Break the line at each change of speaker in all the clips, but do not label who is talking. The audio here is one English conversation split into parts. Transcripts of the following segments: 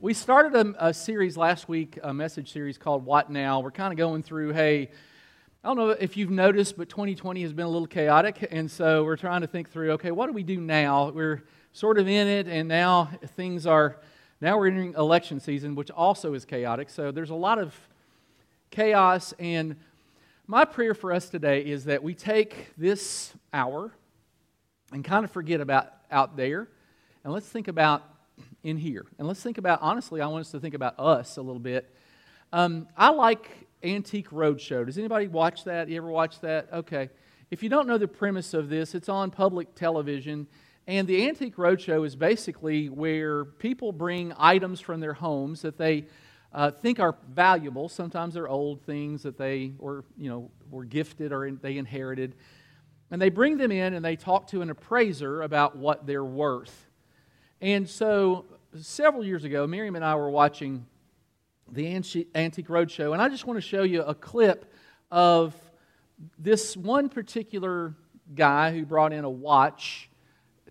we started a, a, series last week, a message series called What Now. We're kind of going through, hey, I don't know if you've noticed, but 2020 has been a little chaotic. And so we're trying to think through, okay, what do we do now? We're sort of in it, and now things are, now we're entering election season, which also is chaotic. So there's a lot of chaos. And my prayer for us today is that we take this hour and kind of forget about out there, and let's think about in here. And let's think about, honestly, I want us to think about us a little bit. Um, I like Antique Roadshow. Does anybody watch that? You ever watch that? Okay. If you don't know the premise of this, it's on public television. And the Antique Roadshow is basically where people bring items from their homes that they uh, think are valuable. Sometimes they're old things that they or you know were gifted or they inherited, and they bring them in and they talk to an appraiser about what they're worth. And so several years ago, Miriam and I were watching the Antique Roadshow, and I just want to show you a clip of this one particular guy who brought in a watch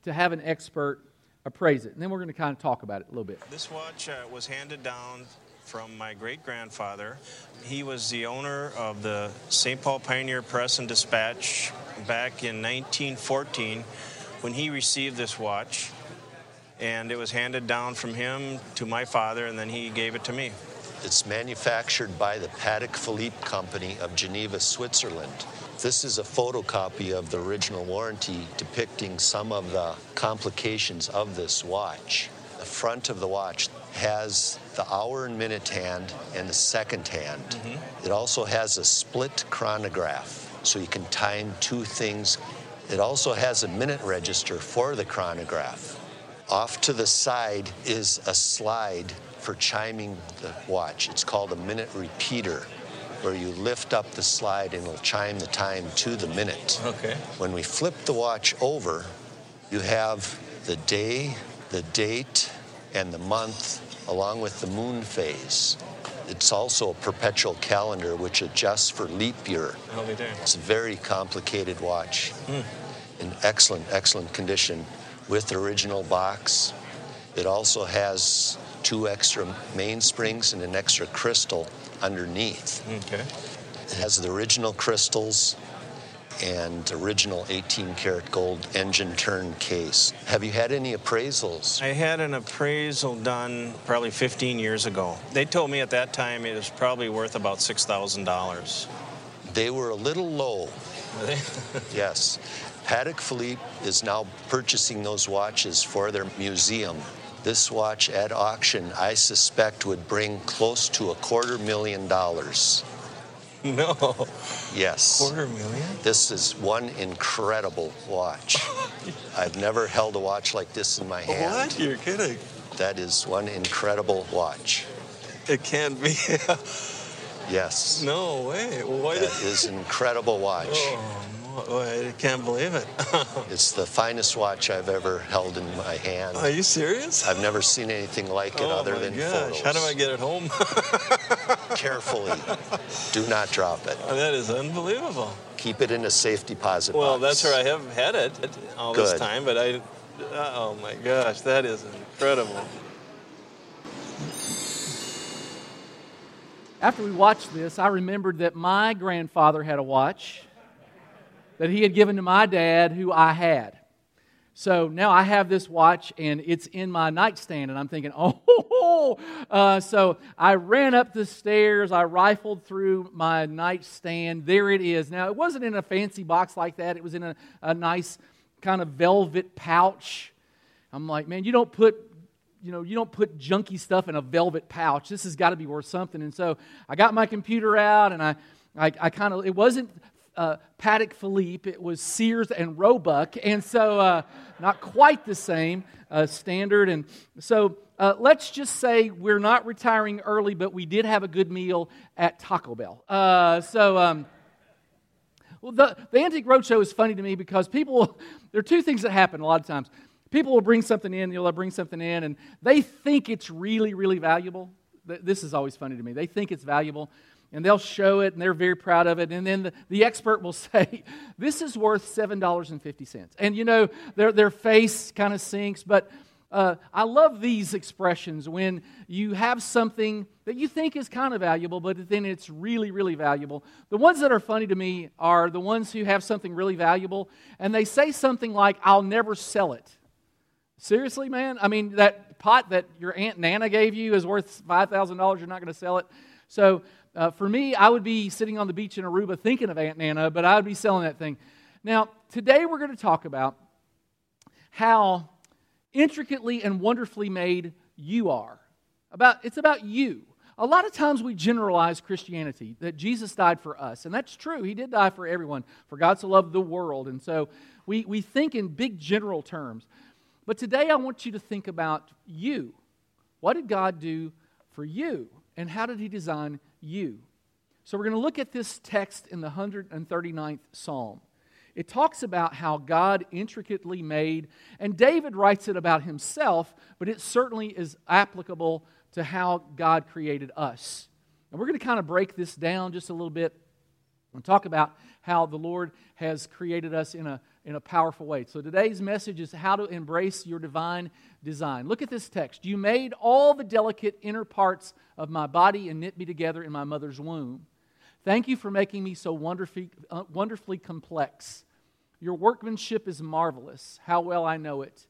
to have an expert appraise it. And then we're going to kind of talk about it a little bit.
This watch uh, was handed down from my great grandfather. He was the owner of the St. Paul Pioneer Press and Dispatch back in 1914 when he received this watch and it was handed down from him to my father, and then he gave it to me.
It's manufactured by the Patek Philippe Company of Geneva, Switzerland. This is a photocopy of the original warranty depicting some of the complications of this watch. The front of the watch has the hour and minute hand and the second hand. Mm-hmm. It also has a split chronograph, so you can time two things. It also has a minute register for the chronograph. Off to the side is a slide for chiming the watch. It's called a minute repeater, where you lift up the slide and it'll chime the time to the minute.
Okay.
When we flip the watch over, you have the day, the date, and the month, along with the moon phase. It's also a perpetual calendar which adjusts for leap year. It's a very complicated watch. Mm. In excellent, excellent condition with the original box. It also has two extra mainsprings and an extra crystal underneath.
Okay.
It has the original crystals and original 18 karat gold engine turn case. Have you had any appraisals?
I had an appraisal done probably 15 years ago. They told me at that time it was probably worth about $6,000.
They were a little low. yes. Patek Philippe is now purchasing those watches for their museum. This watch at auction, I suspect, would bring close to a quarter million dollars.
No.
Yes.
Quarter million?
This is one incredible watch. I've never held a watch like this in my hand.
What? You're kidding.
That is one incredible watch.
It can't be.
yes.
No way. Why
that is an incredible watch.
Oh, Oh, I can't believe it.
it's the finest watch I've ever held in my hand.
Are you serious?
I've never seen anything like it
oh
other than
gosh.
photos.
How do I get it home?
Carefully. Do not drop it.
Oh, that is unbelievable.
Keep it in a safe deposit
well,
box.
that's where I have had it all
Good.
this time, but I, oh my gosh, that is incredible.
After we watched this, I remembered that my grandfather had a watch that he had given to my dad, who I had. So now I have this watch and it's in my nightstand, and I'm thinking, oh, uh, so I ran up the stairs, I rifled through my nightstand. There it is. Now, it wasn't in a fancy box like that, it was in a, a nice kind of velvet pouch. I'm like, man, you don't put you know, you don't put junky stuff in a velvet pouch. This has got to be worth something. And so I got my computer out and I, I, I kind of, it wasn't uh, Patek Philippe. It was Sears and Roebuck, and so uh, not quite the same uh, standard. And so uh, let's just say we're not retiring early, but we did have a good meal at Taco Bell. Uh, so. Um, well, the, the Antique Roadshow is funny to me because people, there are two things that happen a lot of times. People will bring something in, they'll bring something in, and they think it's really, really valuable. This is always funny to me. They think it's valuable, and they'll show it and they're very proud of it and then the, the expert will say this is worth $7.50 and you know their, their face kind of sinks but Uh, I love these expressions when you have something that you think is kind of valuable, but then it's really, really valuable. The ones that are funny to me are the ones who have something really valuable and they say something like, I'll never sell it. Seriously, man? I mean, that pot that your Aunt Nana gave you is worth $5,000. You're not going to sell it. So uh, for me, I would be sitting on the beach in Aruba thinking of Aunt Nana, but I would be selling that thing. Now, today we're going to talk about how intricately and wonderfully made you are. About, it's about you. A lot of times we generalize Christianity that Jesus died for us, and that's true. He did die for everyone, for God so loved the world. And so we, we think in big general terms. But today I want you to think about you. What did God do for you? And how did He design you? So we're going to look at this text in the 139th Psalm. It talks about how God intricately made, and David writes it about himself, but it certainly is applicable to how God created us. And we're going to kind of break this down just a little bit and talk about how the Lord has created us in a, in a powerful way. So today's message is how to embrace your divine design. Look at this text. You made all the delicate inner parts of my body and knit me together in my mother's womb. Thank you for making me so wonderfully, uh, wonderfully complex. Your workmanship is marvelous. How well I know it.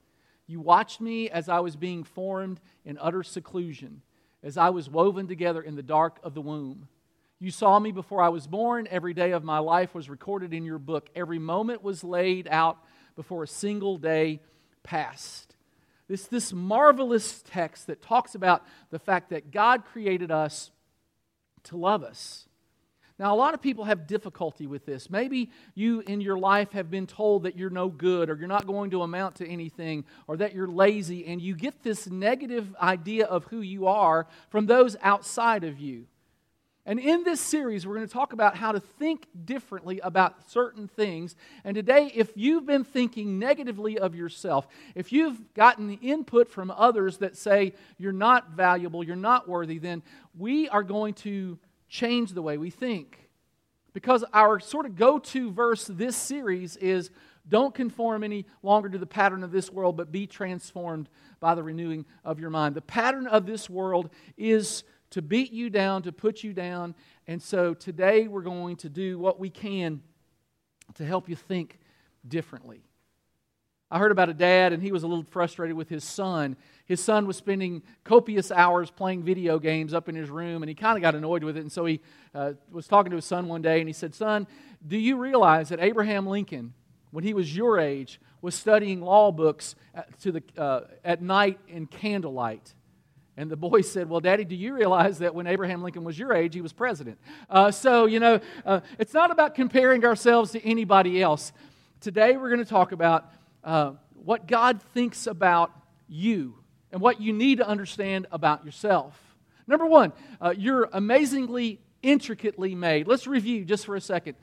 You watched me as I was being formed in utter seclusion, as I was woven together in the dark of the womb. You saw me before I was born. Every day of my life was recorded in your book. Every moment was laid out before a single day passed. This, this marvelous text that talks about the fact that God created us to love us. Now, a lot of people have difficulty with this. Maybe you in your life have been told that you're no good or you're not going to amount to anything or that you're lazy, and you get this negative idea of who you are from those outside of you. And in this series, we're going to talk about how to think differently about certain things. And today, if you've been thinking negatively of yourself, if you've gotten the input from others that say you're not valuable, you're not worthy, then we are going to change the way we think. Because our sort of go to verse this series is don't conform any longer to the pattern of this world, but be transformed by the renewing of your mind. The pattern of this world is to beat you down, to put you down. And so today we're going to do what we can to help you think differently. I heard about a dad, and he was a little frustrated with his son his son was spending copious hours playing video games up in his room, and he kind of got annoyed with it. And so he uh, was talking to his son one day, and he said, Son, do you realize that Abraham Lincoln, when he was your age, was studying law books at, to the, uh, at night in candlelight? And the boy said, Well, Daddy, do you realize that when Abraham Lincoln was your age, he was president? Uh, so, you know, uh, it's not about comparing ourselves to anybody else. Today, we're going to talk about uh, what God thinks about you and what you need to understand about yourself. Number one, uh, you're amazingly intricately made. Let's review just for a second.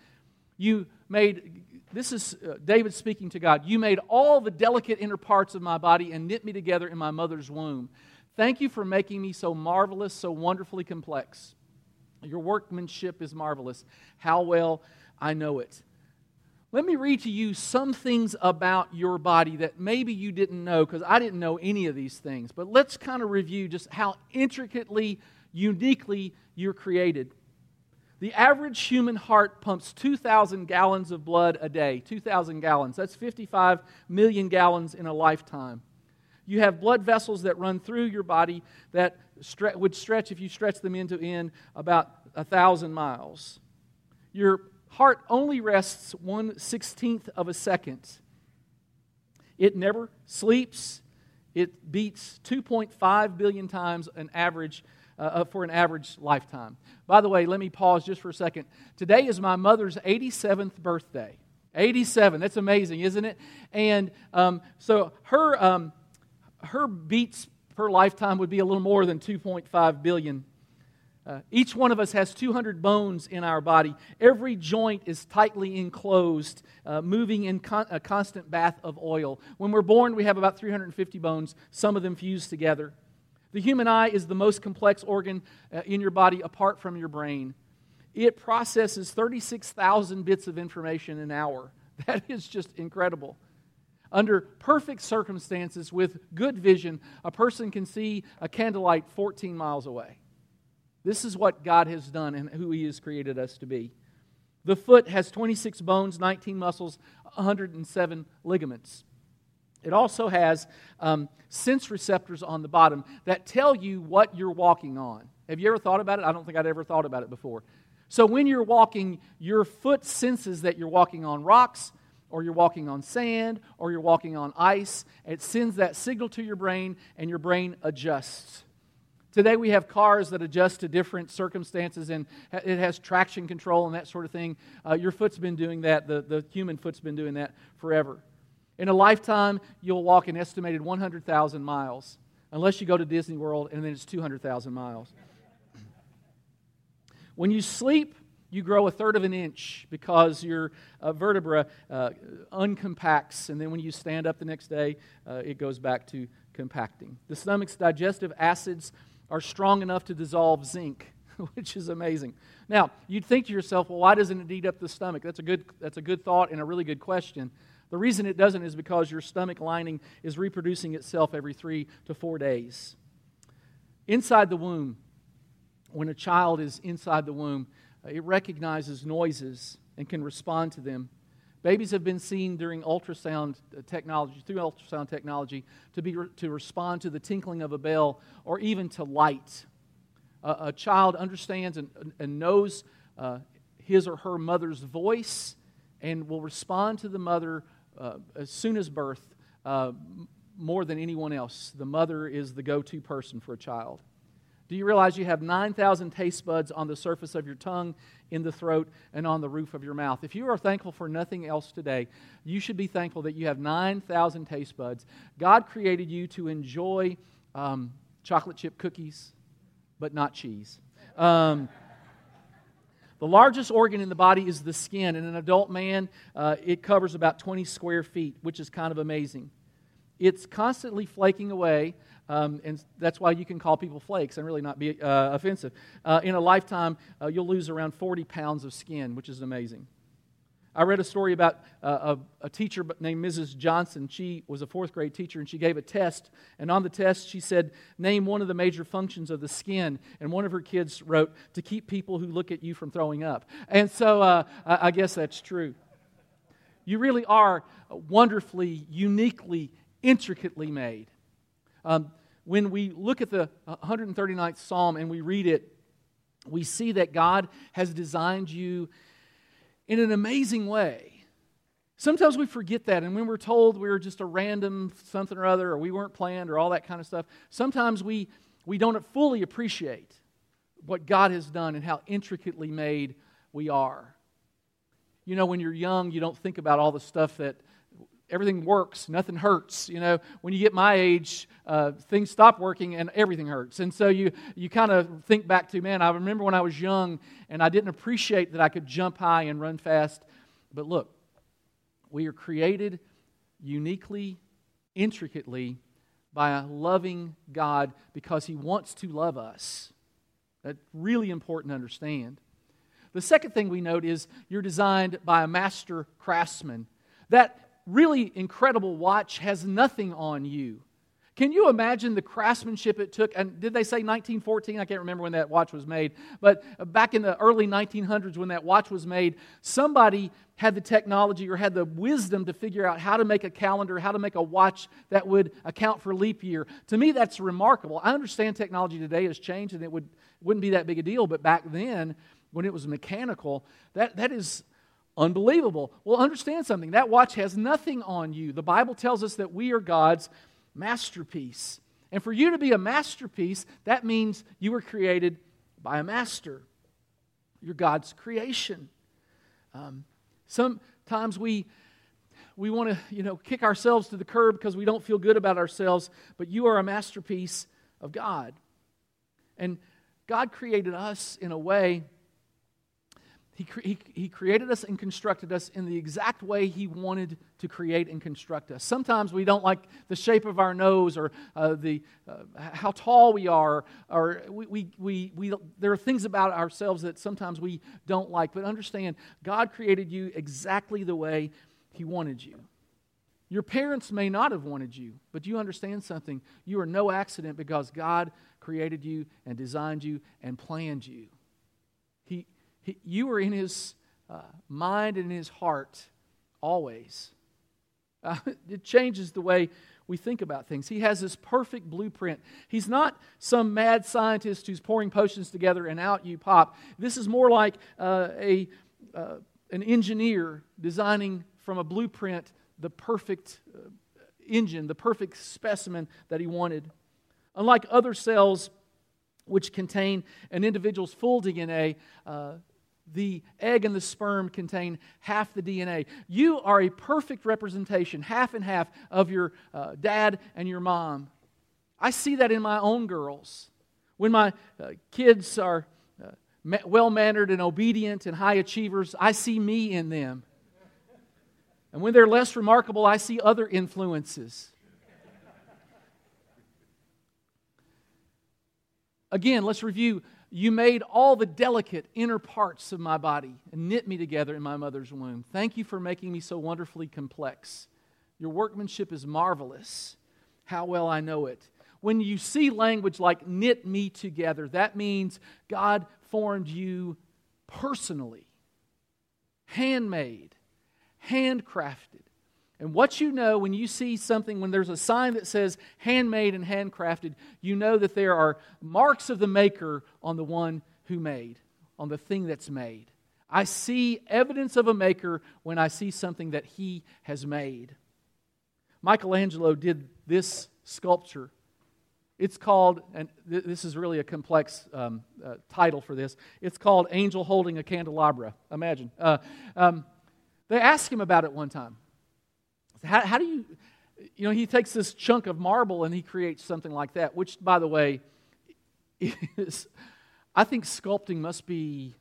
You made, this is uh, David speaking to God. You made all the delicate inner parts of my body and knit me together in my mother's womb. Thank you for making me so marvelous, so wonderfully complex. Your workmanship is marvelous. How well I know it. Let me read to you some things about your body that maybe you didn't know because I didn't know any of these things. But let's kind of review just how intricately, uniquely you're created. The average human heart pumps 2,000 gallons of blood a day. 2,000 gallons. That's 55 million gallons in a lifetime. You have blood vessels that run through your body that stre- would stretch, if you stretch them end to end, about a thousand miles. Your heart only rests one sixteenth of a second. It never sleeps. It beats 2.5 billion times an average uh, uh, for an average lifetime. By the way, let me pause just for a second. Today is my mother's 87th birthday. 87. That's amazing, isn't it? And um, so her um, her beats per lifetime would be a little more than 2.5 billion uh, each one of us has 200 bones in our body. Every joint is tightly enclosed, uh, moving in con- a constant bath of oil. When we're born, we have about 350 bones, some of them fused together. The human eye is the most complex organ uh, in your body apart from your brain. It processes 36,000 bits of information an hour. That is just incredible. Under perfect circumstances with good vision, a person can see a candlelight 14 miles away. This is what God has done and who He has created us to be. The foot has 26 bones, 19 muscles, 107 ligaments. It also has um, sense receptors on the bottom that tell you what you're walking on. Have you ever thought about it? I don't think I'd ever thought about it before. So when you're walking, your foot senses that you're walking on rocks, or you're walking on sand, or you're walking on ice. It sends that signal to your brain, and your brain adjusts. Today we have cars that adjust to different circumstances and it has traction control and that sort of thing. Uh, your foot's been doing that, the, the human foot's been doing that forever. In a lifetime, you'll walk an estimated 100,000 miles, unless you go to Disney World and then it's 200,000 miles. When you sleep, you grow a third of an inch because your uh, vertebra uh, uncompacts, and then when you stand up the next day, uh, it goes back to compacting. The stomach's digestive acids are strong enough to dissolve zinc, which is amazing. Now, you'd think to yourself, well, why doesn't it eat up the stomach? That's a good, that's a good thought and a really good question. The reason it doesn't is because your stomach lining is reproducing itself every three to four days. Inside the womb, when a child is inside the womb, it recognizes noises and can respond to them. Babies have been seen during ultrasound uh, technology, through ultrasound technology, to, be, to respond to the tinkling of a bell or even to light. A, a child understands and, and knows uh, his or her mother's voice and will respond to the mother uh, as soon as birth uh, more than anyone else. The mother is the go to person for a child. Do you realize you have 9,000 taste buds on the surface of your tongue, in the throat, and on the roof of your mouth? If you are thankful for nothing else today, you should be thankful that you have 9,000 taste buds. God created you to enjoy um, chocolate chip cookies, but not cheese. Um, the largest organ in the body is the skin. In an adult man, uh, it covers about 20 square feet, which is kind of amazing. It's constantly flaking away. Um, and that's why you can call people flakes and really not be uh, offensive. Uh, in a lifetime, uh, you'll lose around 40 pounds of skin, which is amazing. I read a story about uh, a, a, teacher named Mrs. Johnson. She was a fourth grade teacher, and she gave a test. And on the test, she said, Name one of the major functions of the skin. And one of her kids wrote, To keep people who look at you from throwing up. And so uh, I, I guess that's true. You really are wonderfully, uniquely, intricately made. Um, when we look at the 139th Psalm and we read it, we see that God has designed you in an amazing way. Sometimes we forget that, and when we're told we are just a random something or other, or we weren't planned, or all that kind of stuff, sometimes we, we don't fully appreciate what God has done and how intricately made we are. You know, when you're young, you don't think about all the stuff that everything works, nothing hurts. You know, when you get my age, uh, things stop working and everything hurts. And so you, you kind of think back to, man, I remember when I was young and I didn't appreciate that I could jump high and run fast. But look, we are created uniquely, intricately by a loving God because He wants to love us. That's really important to understand. The second thing we note is you're designed by a master craftsman. That really incredible watch has nothing on you. Can you imagine the craftsmanship it took? And did they say 1914? I can't remember when that watch was made. But back in the early 1900s, when that watch was made, somebody had the technology or had the wisdom to figure out how to make a calendar, how to make a watch that would account for leap year. To me, that's remarkable. I understand technology today has changed and it would, wouldn't be that big a deal. But back then, when it was mechanical, that, that is Unbelievable. Well, understand something. That watch has nothing on you. The Bible tells us that we are God's masterpiece. And for you to be a masterpiece, that means you were created by a master. You're God's creation. Um, sometimes we we want to you know kick ourselves to the curb because we don't feel good about ourselves but you are a masterpiece of god and god created us in a way he, he, he created us and constructed us in the exact way He wanted to create and construct us. Sometimes we don't like the shape of our nose or uh, the, uh, how tall we are, or we, we, we, we, there are things about ourselves that sometimes we don't like. But understand, God created you exactly the way He wanted you. Your parents may not have wanted you, but you understand something. You are no accident because God created you and designed you and planned you. He, you are in His uh, mind and in His heart always. Uh, it changes the way we think about things. He has this perfect blueprint. He's not some mad scientist who's pouring potions together and out you pop. This is more like uh, a, uh, an engineer designing from a blueprint the perfect uh, engine, the perfect specimen that he wanted. Unlike other cells, which contain an individual's full DNA, uh, the egg and the sperm contain half the DNA. You are a perfect representation, half and half, of your uh, dad and your mom. I see that in my own girls. When my uh, kids are uh, well mannered and obedient and high achievers, I see me in them. And when they're less remarkable, I see other influences. Again, let's review you made all the delicate inner parts of my body and knit me together in my mother's womb. Thank you for making me so wonderfully complex. Your workmanship is marvelous. How well I know it. When you see language like knit me together, that means God formed you personally, handmade, handcrafted. And what you know when you see something, when there's a sign that says handmade and handcrafted, you know that there are marks of the maker on the one who made, on the thing that's made. I see evidence of a maker when I see something that he has made. Michelangelo did this sculpture. It's called, and this is really a complex um, uh, title for this. It's called Angel Holding a Candelabra. Imagine. Uh, um, they asked him about it one time. How, how do you, you know, he takes this chunk of marble and he creates something like that, which, by the way, is, I think sculpting must be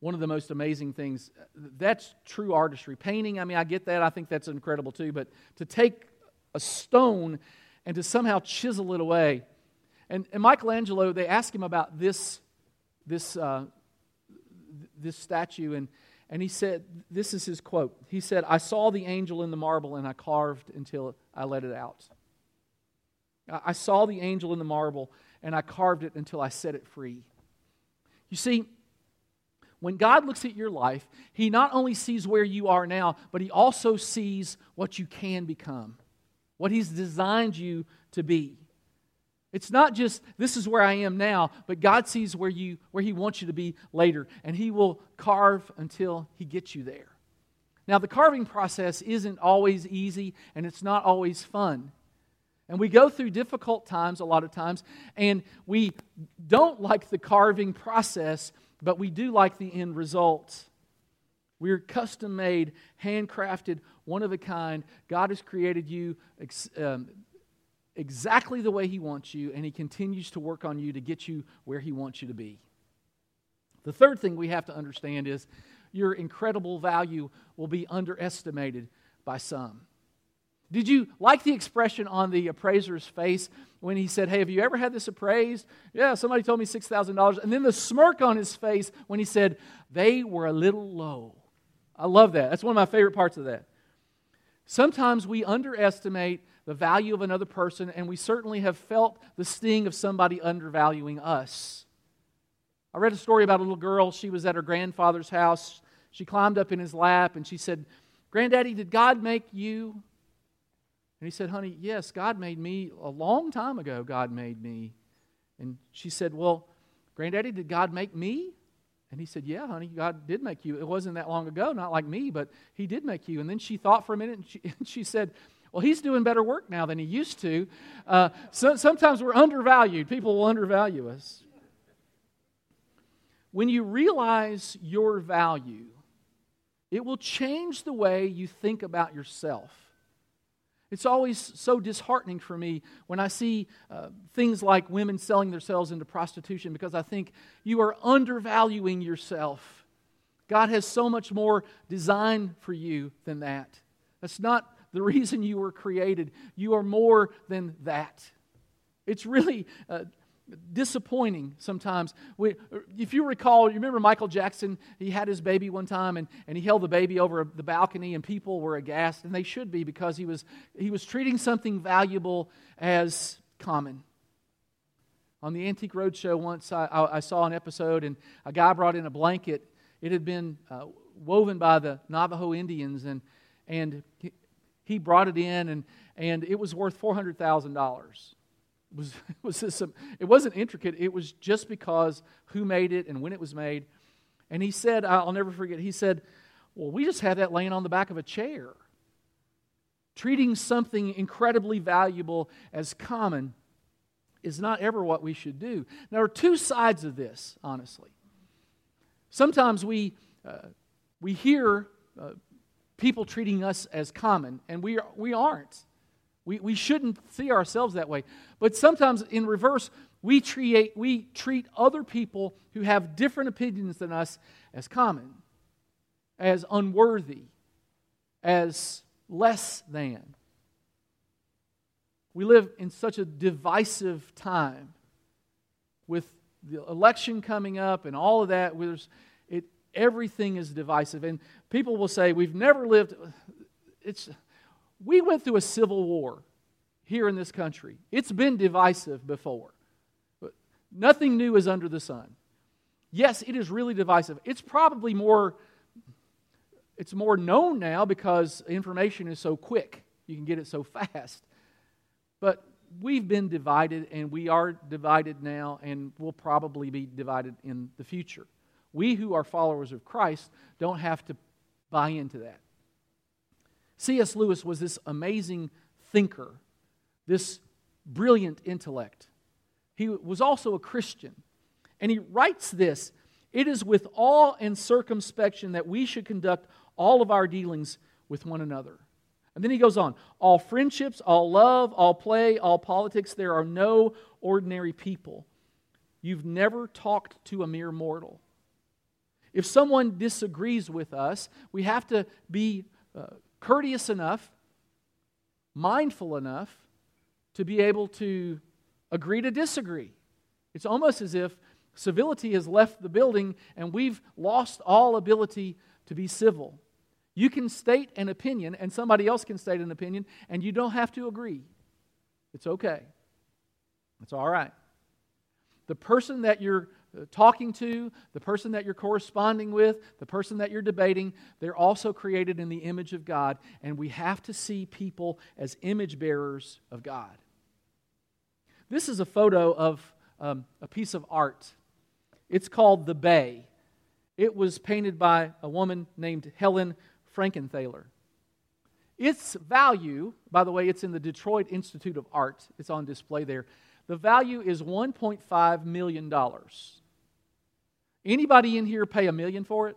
one of the most amazing things. That's true artistry. Painting, I mean, I get that. I think that's incredible too. But to take a stone and to somehow chisel it away. And, and Michelangelo, they ask him about this, this, uh, this statue, and and he said, This is his quote. He said, I saw the angel in the marble and I carved until I let it out. I saw the angel in the marble and I carved it until I set it free. You see, when God looks at your life, He not only sees where you are now, but He also sees what you can become, what He's designed you to be. It's not just this is where I am now, but God sees where you where he wants you to be later and he will carve until he gets you there. Now the carving process isn't always easy and it's not always fun. And we go through difficult times a lot of times and we don't like the carving process, but we do like the end result. We're custom made, handcrafted, one of a kind. God has created you um, exactly the way He wants you, and He continues to work on you to get you where He wants you to be. The third thing we have to understand is your incredible value will be underestimated by some. Did you like the expression on the appraiser's face when he said, Hey, have you ever had this appraised? Yeah, somebody told me $6,000. And then the smirk on his face when he said, They were a little low. I love that. That's one of my favorite parts of that. Sometimes we underestimate the value of another person, and we certainly have felt the sting of somebody undervaluing us. I read a story about a little girl. She was at her grandfather's house. She climbed up in his lap and she said, Granddaddy, did God make you? And he said, Honey, yes, God made me. A long time ago, God made me. And she said, Well, Granddaddy, did God make me? And he said, Yeah, honey, God did make you. It wasn't that long ago, not like me, but He did make you. And then she thought for a minute and she, and she said, well, he's doing better work now than he used to. Uh, so, sometimes we're undervalued. People will undervalue us. When you realize your value, it will change the way you think about yourself. It's always so disheartening for me when I see uh, things like women selling themselves into prostitution because I think you are undervaluing yourself. God has so much more design for you than that. That's not the reason you were created. You are more than that. It's really uh, disappointing sometimes. We, if you recall, you remember Michael Jackson? He had his baby one time and, and he held the baby over the balcony, and people were aghast, and they should be because he was, he was treating something valuable as common. On the Antique Roadshow, once I, I, I, saw an episode, and a guy brought in a blanket. It had been uh, woven by the Navajo Indians, and, and he brought it in, and, and it was worth $400,000 was, was this, it wasn't intricate. It was just because who made it and when it was made. And he said, I'll never forget, he said, Well, we just have that laying on the back of a chair. Treating something incredibly valuable as common is not ever what we should do. Now, there are two sides of this, honestly. Sometimes we, uh, we hear uh, people treating us as common, and we, are, we aren't. We, we shouldn't see ourselves that way. But sometimes in reverse, we treat, we treat other people who have different opinions than us as common, as unworthy, as less than. We live in such a divisive time with the election coming up and all of that. It, everything is divisive. And people will say, We've never lived. It's, we went through a civil war here in this country. It's been divisive before. But nothing new is under the sun. Yes, it is really divisive. It's probably more it's more known now because information is so quick. You can get it so fast. But we've been divided and we are divided now and we'll probably be divided in the future. We who are followers of Christ don't have to buy into that. C.S. Lewis was this amazing thinker, this brilliant intellect. He was also a Christian. And he writes this It is with awe and circumspection that we should conduct all of our dealings with one another. And then he goes on all friendships, all love, all play, all politics, there are no ordinary people. You've never talked to a mere mortal. If someone disagrees with us, we have to be uh, courteous enough, mindful enough to be able to agree to disagree. It's almost as if civility has left the building and we've lost all ability to be civil. You can state an opinion and somebody else can state an opinion and you don't have to agree. It's okay. It's all right. The person that you're talking to, the person that you're corresponding with, the person that you're debating, they're also created in the image of God, and we have to see people as image bearers of God. This is a photo of um, a piece of art. It's called The Bay. It was painted by a woman named Helen Frankenthaler. Its value, by the way, it's in the Detroit Institute of Art, it's on display there. The value is $1.5 million. Anybody in here pay a million for it?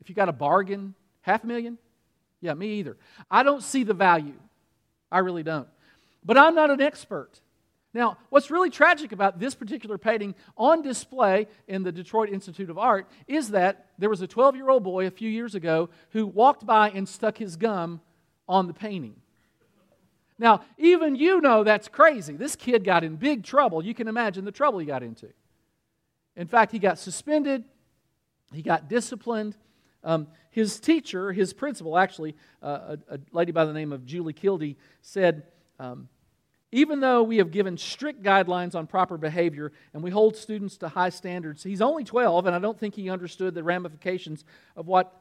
If you got a bargain, half a million? Yeah, me either. I don't see the value. I really don't. But I'm not an expert. Now, what's really tragic about this particular painting on display in the Detroit Institute of Art is that there was a 12 year old boy a few years ago who walked by and stuck his gum on the painting. Now, even you know that's crazy. This kid got in big trouble. You can imagine the trouble he got into. In fact, he got suspended, he got disciplined. Um, his teacher, his principal, actually, uh, a, a, lady by the name of Julie Kildee, said, um, even though we have given strict guidelines on proper behavior and we hold students to high standards, he's only 12, and I don't think he understood the ramifications of what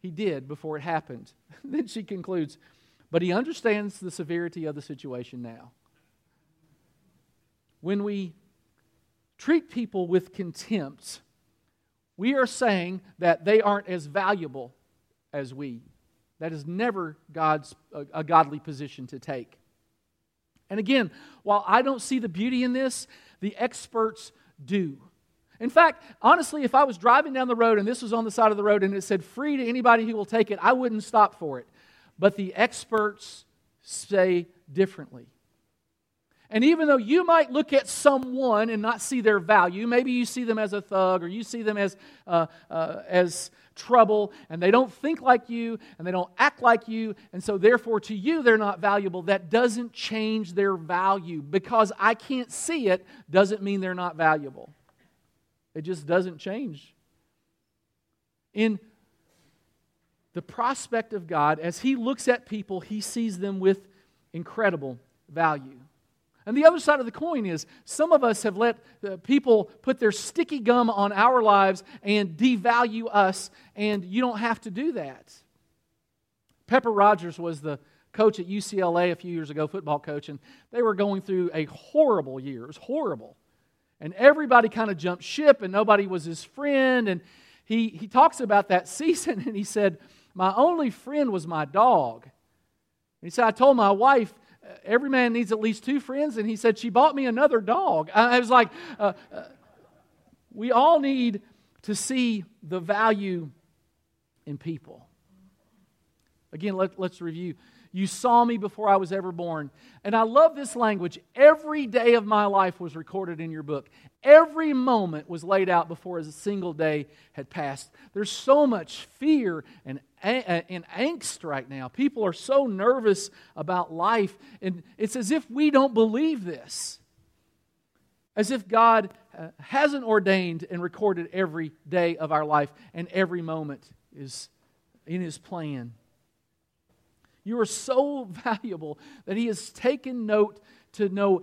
he did before it happened. then she concludes, but he understands the severity of the situation now. When we treat people with contempt, we are saying that they aren't as valuable as we. That is never God's a, a godly position to take. And again, while I don't see the beauty in this, the experts do. In fact, honestly, if I was driving down the road and this was on the side of the road and it said free to anybody who will take it, I wouldn't stop for it. But the experts say differently. And even though you might look at someone and not see their value, maybe you see them as a thug or you see them as, uh, uh, as trouble and they don't think like you and they don't act like you, and so therefore to you they're not valuable, that doesn't change their value. Because I can't see it doesn't mean they're not valuable. It just doesn't change. In the prospect of God, as He looks at people, He sees them with incredible value. And the other side of the coin is some of us have let uh, people put their sticky gum on our lives and devalue us, and you don't have to do that. Pepper Rogers was the coach at UCLA a few years ago, football coach, and they were going through a horrible year. It was horrible. And everybody kind of jumped ship, and nobody was his friend. And he, he talks about that season, and he said, My only friend was my dog. And he said, I told my wife, every man needs at least two friends. And he said, She bought me another dog. I was like, uh, uh, We all need to see the value in people. Again, let, let's review. You saw me before I was ever born. And I love this language. Every day of my life was recorded in your book. Every moment was laid out before a single day had passed. There's so much fear and, and angst right now. People are so nervous about life. And it's as if we don't believe this. As if God uh, hasn't ordained and recorded every day of our life and every moment is in His plan. You are so valuable that He has taken note to know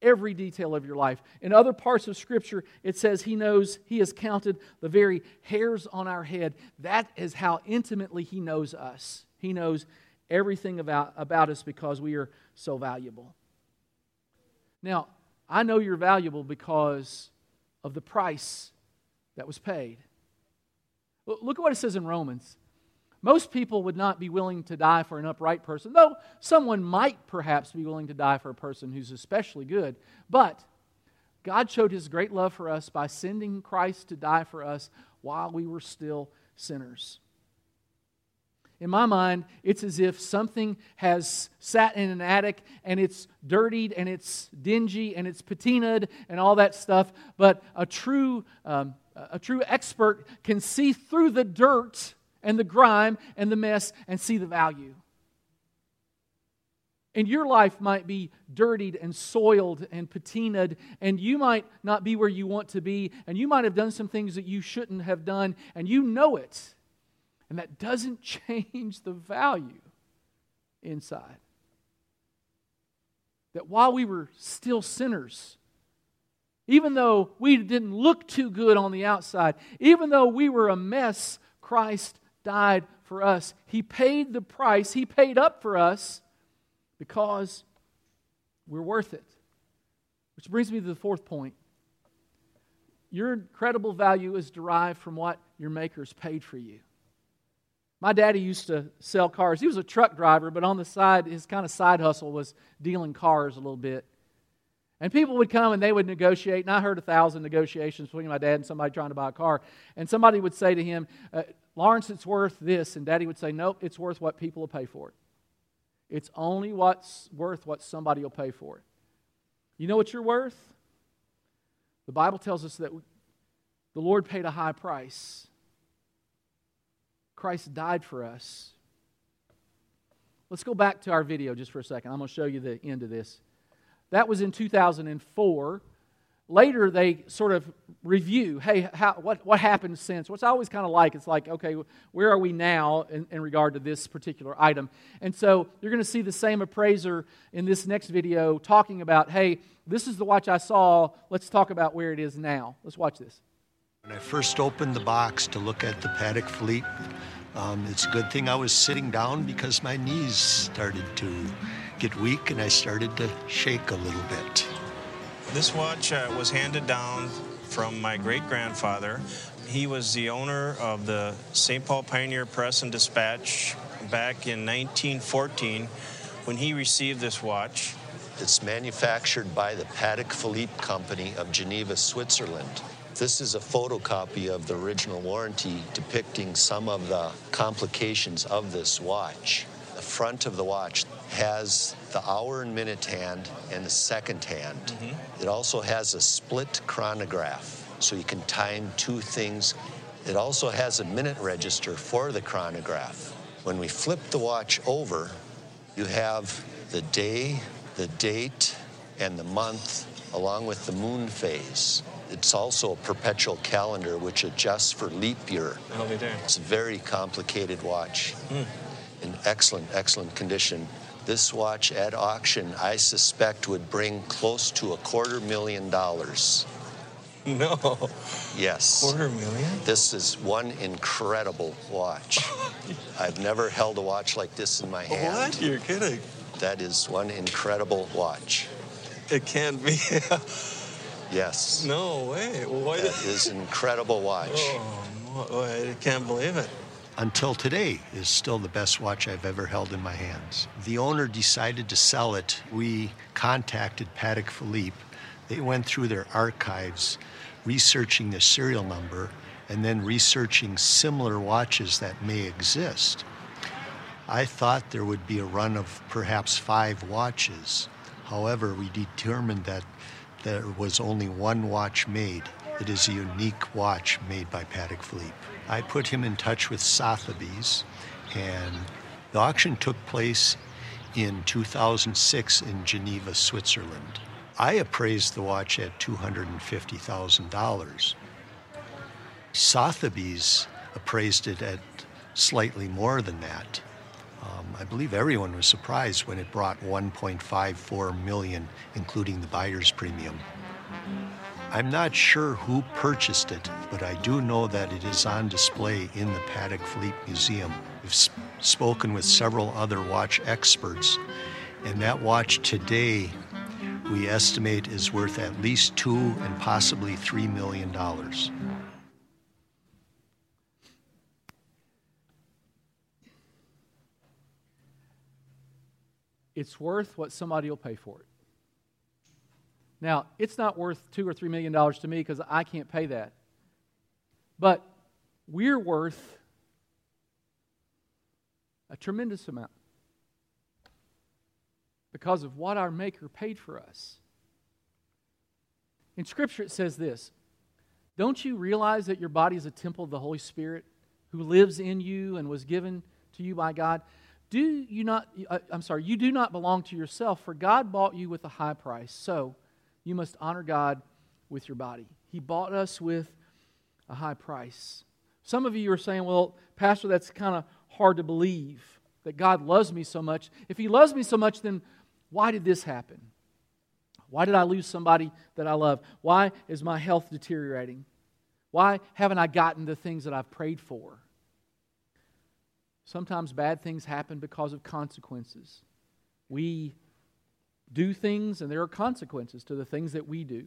every detail of your life. In other parts of Scripture, it says He knows, He has counted the very hairs on our head. That is how intimately He knows us. He knows everything about, about us because we are so valuable. Now, I know you're valuable because of the price that was paid. Look at what it says in Romans. Most people would not be willing to die for an upright person, though someone might perhaps be willing to die for a person who's especially good. But God showed his great love for us by sending Christ to die for us while we were still sinners. In my mind, it's as if something has sat in an attic and it's dirtied and it's dingy and it's patinaed and all that stuff, but a true, um, a true expert can see through the dirt and the grime and the mess and see the value. And your life might be dirtied and soiled and patinaed, and you might not be where you want to be, and you might have done some things that you shouldn't have done, and you know it. And that doesn't change the value inside. That while we were still sinners, even though we didn't look too good on the outside, even though we were a mess, Christ died for us. He paid the price, He paid up for us because we're worth it. Which brings me to the fourth point. Your incredible value is derived from what your makers paid for you. My daddy used to sell cars. He was a truck driver, but on the side, his kind of side hustle was dealing cars a little bit. And people would come and they would negotiate. And I heard a thousand negotiations between my dad and somebody trying to buy a car. And somebody would say to him, uh, Lawrence, it's worth this. And daddy would say, Nope, it's worth what people will pay for it. It's only what's worth what somebody will pay for it. You know what you're worth? The Bible tells us that the Lord paid a high price. Christ died for us. Let's go back to our video just for a second. I'm going to show you the end of this. That was in 2004. Later, they sort of review hey, how, what, what happened since? What's always kind of like, it's like, okay, where are we now in, in regard to this particular item? And so you're going to see the same appraiser in this next video talking about, hey, this is the watch I saw. Let's talk about where it is now. Let's watch this.
When I first opened the box to look at the Patek Philippe, um, it's a good thing I was sitting down because my knees started to get weak and I started to shake a little bit.
This watch uh, was handed down from my great grandfather. He was the owner of the St. Paul Pioneer Press and Dispatch back in 1914 when he received this watch.
It's manufactured by the Patek Philippe Company of Geneva, Switzerland. This is a photocopy of the original warranty depicting some of the complications of this watch. The front of the watch has the hour and minute hand and the second hand. Mm-hmm. It also has a split chronograph, so you can time two things. It also has a minute register for the chronograph. When we flip the watch over, you have the day, the date, and the month, along with the moon phase. It's also a perpetual calendar which adjusts for leap year.
I'll be there.
It's a very complicated watch hmm. in excellent, excellent condition. This watch at auction, I suspect, would bring close to a quarter million dollars.
No.
Yes.
Quarter million?
This is one incredible watch. I've never held a watch like this in my hand.
What? You're kidding.
That is one incredible watch.
It can't be.
Yes.
no way. Why did...
That is an incredible watch.
Oh, oh, I can't believe it.
Until today is still the best watch I've ever held in my hands. The owner decided to sell it. We contacted Patek Philippe. They went through their archives, researching the serial number, and then researching similar watches that may exist. I thought there would be a run of perhaps five watches. However, we determined that there was only one watch made. It is a unique watch made by Patek Philippe. I put him in touch with Sotheby's, and the auction took place in 2006 in Geneva, Switzerland. I appraised the watch at $250,000. Sotheby's appraised it at slightly more than that. Um, I believe everyone was surprised when it brought 1.54 million, including the buyer's premium. I'm not sure who purchased it, but I do know that it is on display in the Patek Philippe Museum. We've sp- spoken with several other watch experts, and that watch today we estimate is worth at least two and possibly three million dollars.
It's worth what somebody will pay for it. Now, it's not worth two or three million dollars to me because I can't pay that. But we're worth a tremendous amount because of what our Maker paid for us. In Scripture, it says this Don't you realize that your body is a temple of the Holy Spirit who lives in you and was given to you by God? Do you not, uh, I'm sorry, you do not belong to yourself, for God bought you with a high price. So you must honor God with your body. He bought us with a high price. Some of you are saying, well, Pastor, that's kind of hard to believe that God loves me so much. If He loves me so much, then why did this happen? Why did I lose somebody that I love? Why is my health deteriorating? Why haven't I gotten the things that I've prayed for? Sometimes bad things happen because of consequences. We do things and there are consequences to the things that we do.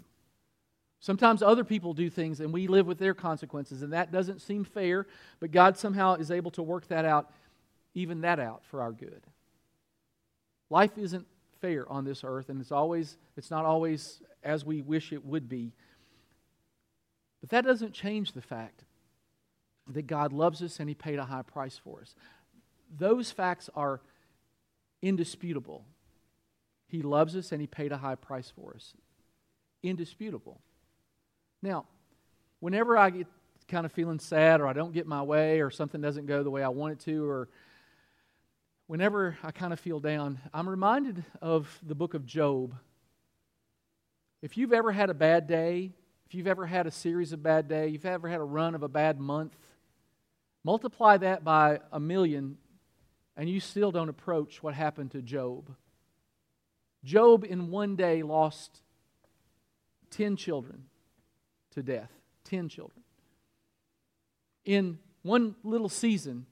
Sometimes other people do things and we live with their consequences, and that doesn't seem fair, but God somehow is able to work that out, even that out for our good. Life isn't fair on this earth, and it's always it's not always as we wish it would be. But that doesn't change the fact that God loves us and He paid a high price for us. Those facts are indisputable. He loves us and He paid a high price for us. Indisputable. Now, whenever I get kind of feeling sad or I don't get my way or something doesn't go the way I want it to or whenever I kind of feel down, I'm reminded of the book of Job. If you've ever had a bad day, if you've ever had a series of bad days, you've ever had a run of a bad month, multiply that by a million, and you still don't approach what happened to Job. Job, in one day, lost 10 children to death. 10 children. In one little season,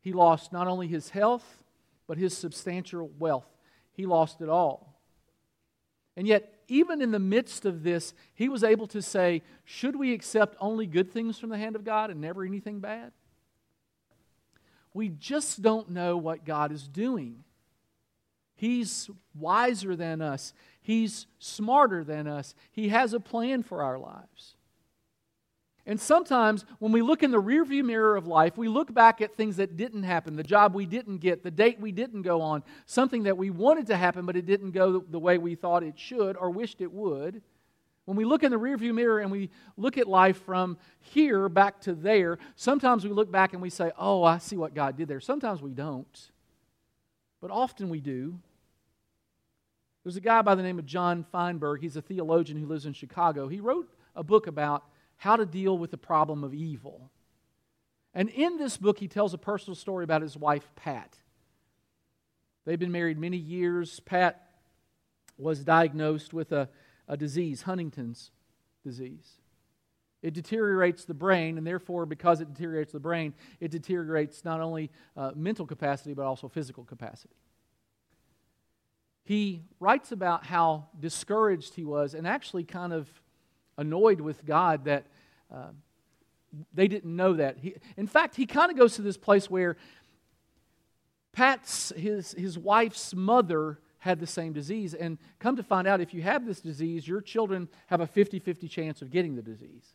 he lost not only his health, but his substantial wealth. He lost it all. And yet, even in the midst of this, he was able to say, Should we accept only good things from the hand of God and never anything bad? We just don't know what God is doing. He's wiser than us, He's smarter than us. He has a plan for our lives. And sometimes when we look in the rearview mirror of life, we look back at things that didn't happen, the job we didn't get, the date we didn't go on, something that we wanted to happen but it didn't go the way we thought it should or wished it would. When we look in the rearview mirror and we look at life from here back to there, sometimes we look back and we say, "Oh, I see what God did there." Sometimes we don't. But often we do. There's a guy by the name of John Feinberg. He's a theologian who lives in Chicago. He wrote a book about how to deal with the problem of evil. And in this book, he tells a personal story about his wife, Pat. They've been married many years. Pat was diagnosed with a, a disease, Huntington's disease. It deteriorates the brain, and therefore, because it deteriorates the brain, it deteriorates not only uh, mental capacity, but also physical capacity. He writes about how discouraged he was and actually kind of annoyed with God that uh, they didn't know that. He, in fact, he kind of goes to this place where Pat's, his, his wife's mother, had the same disease. And come to find out, if you have this disease, your children have a 50 50 chance of getting the disease.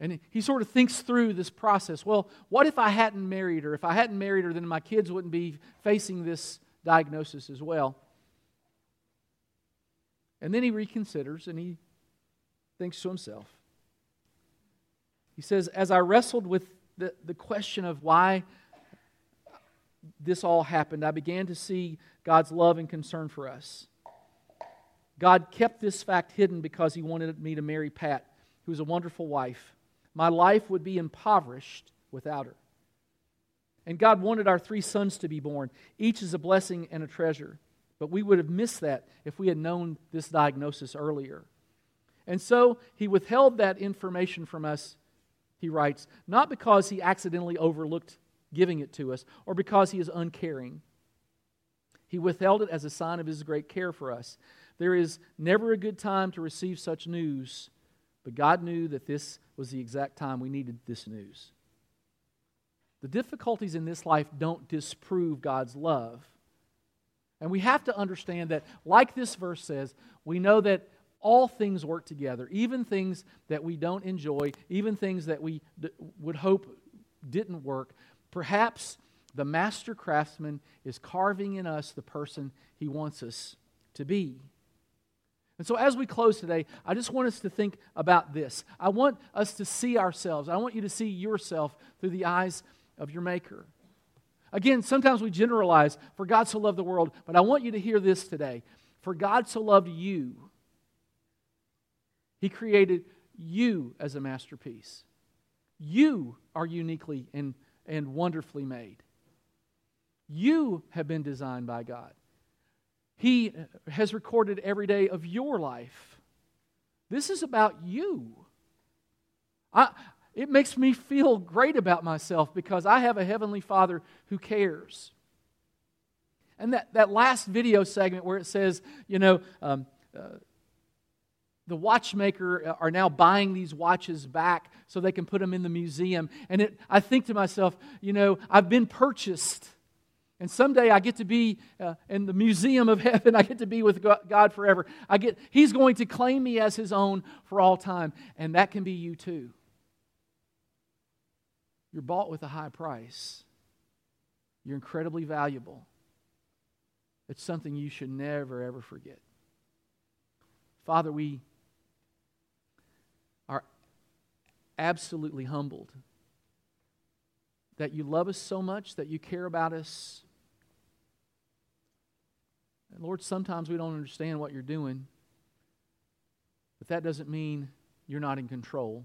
And he sort of thinks through this process. Well, what if I hadn't married her? If I hadn't married her, then my kids wouldn't be facing this diagnosis as well. And then he reconsiders and he thinks to himself. He says, As I wrestled with the, the question of why this all happened, I began to see God's love and concern for us. God kept this fact hidden because He wanted me to marry Pat, who was a wonderful wife. My life would be impoverished without her. And God wanted our three sons to be born. Each is a blessing and a treasure. But we would have missed that if we had known this diagnosis earlier. And so he withheld that information from us, he writes, not because he accidentally overlooked giving it to us or because he is uncaring. He withheld it as a sign of his great care for us. There is never a good time to receive such news, but God knew that this was the exact time we needed this news. The difficulties in this life don't disprove God's love. And we have to understand that, like this verse says, we know that all things work together, even things that we don't enjoy, even things that we d- would hope didn't work. Perhaps the master craftsman is carving in us the person he wants us to be. And so, as we close today, I just want us to think about this. I want us to see ourselves. I want you to see yourself through the eyes of your Maker. Again, sometimes we generalize, for God so loved the world, but I want you to hear this today. For God so loved you he created you as a masterpiece. You are uniquely and, and wonderfully made. You have been designed by God. He has recorded every day of your life. This is about you. I, it makes me feel great about myself because I have a Heavenly Father who cares. And that, that last video segment where it says, you know, um, uh, the watchmaker uh, are now buying these watches back so they can put them in the museum. And it, I think to myself, you know, I've been purchased. And someday I get to be uh, in the museum of heaven. I get to be with God forever. I get, he's going to claim me as his own for all time. And that can be you too. You're bought with a high price. You're incredibly valuable. It's something you should never, ever forget. Father, we are absolutely humbled that you love us so much, that you care about us. And Lord, sometimes we don't understand what you're doing, but that doesn't mean you're not in control.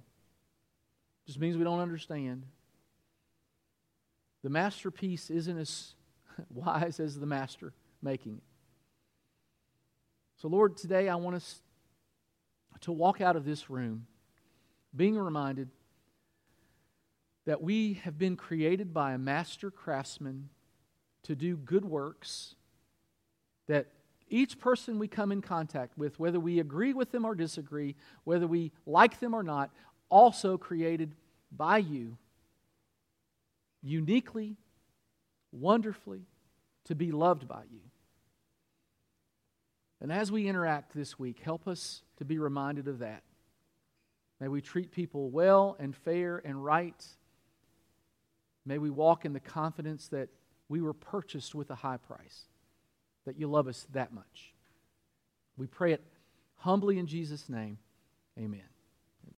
It just means we don't understand. The masterpiece isn't as wise as the master making it. So, Lord, today I want us to walk out of this room being reminded that we have been created by a master craftsman to do good works, that each person we come in contact with, whether we agree with them or disagree, whether we like them or not, also created by you, uniquely, wonderfully, to be loved by you. And as we interact this week, help us to be reminded of that. May we treat people well and fair and right. May we walk in the confidence that we were purchased with a high price, that you love us that much. We pray it humbly in Jesus' name. Amen.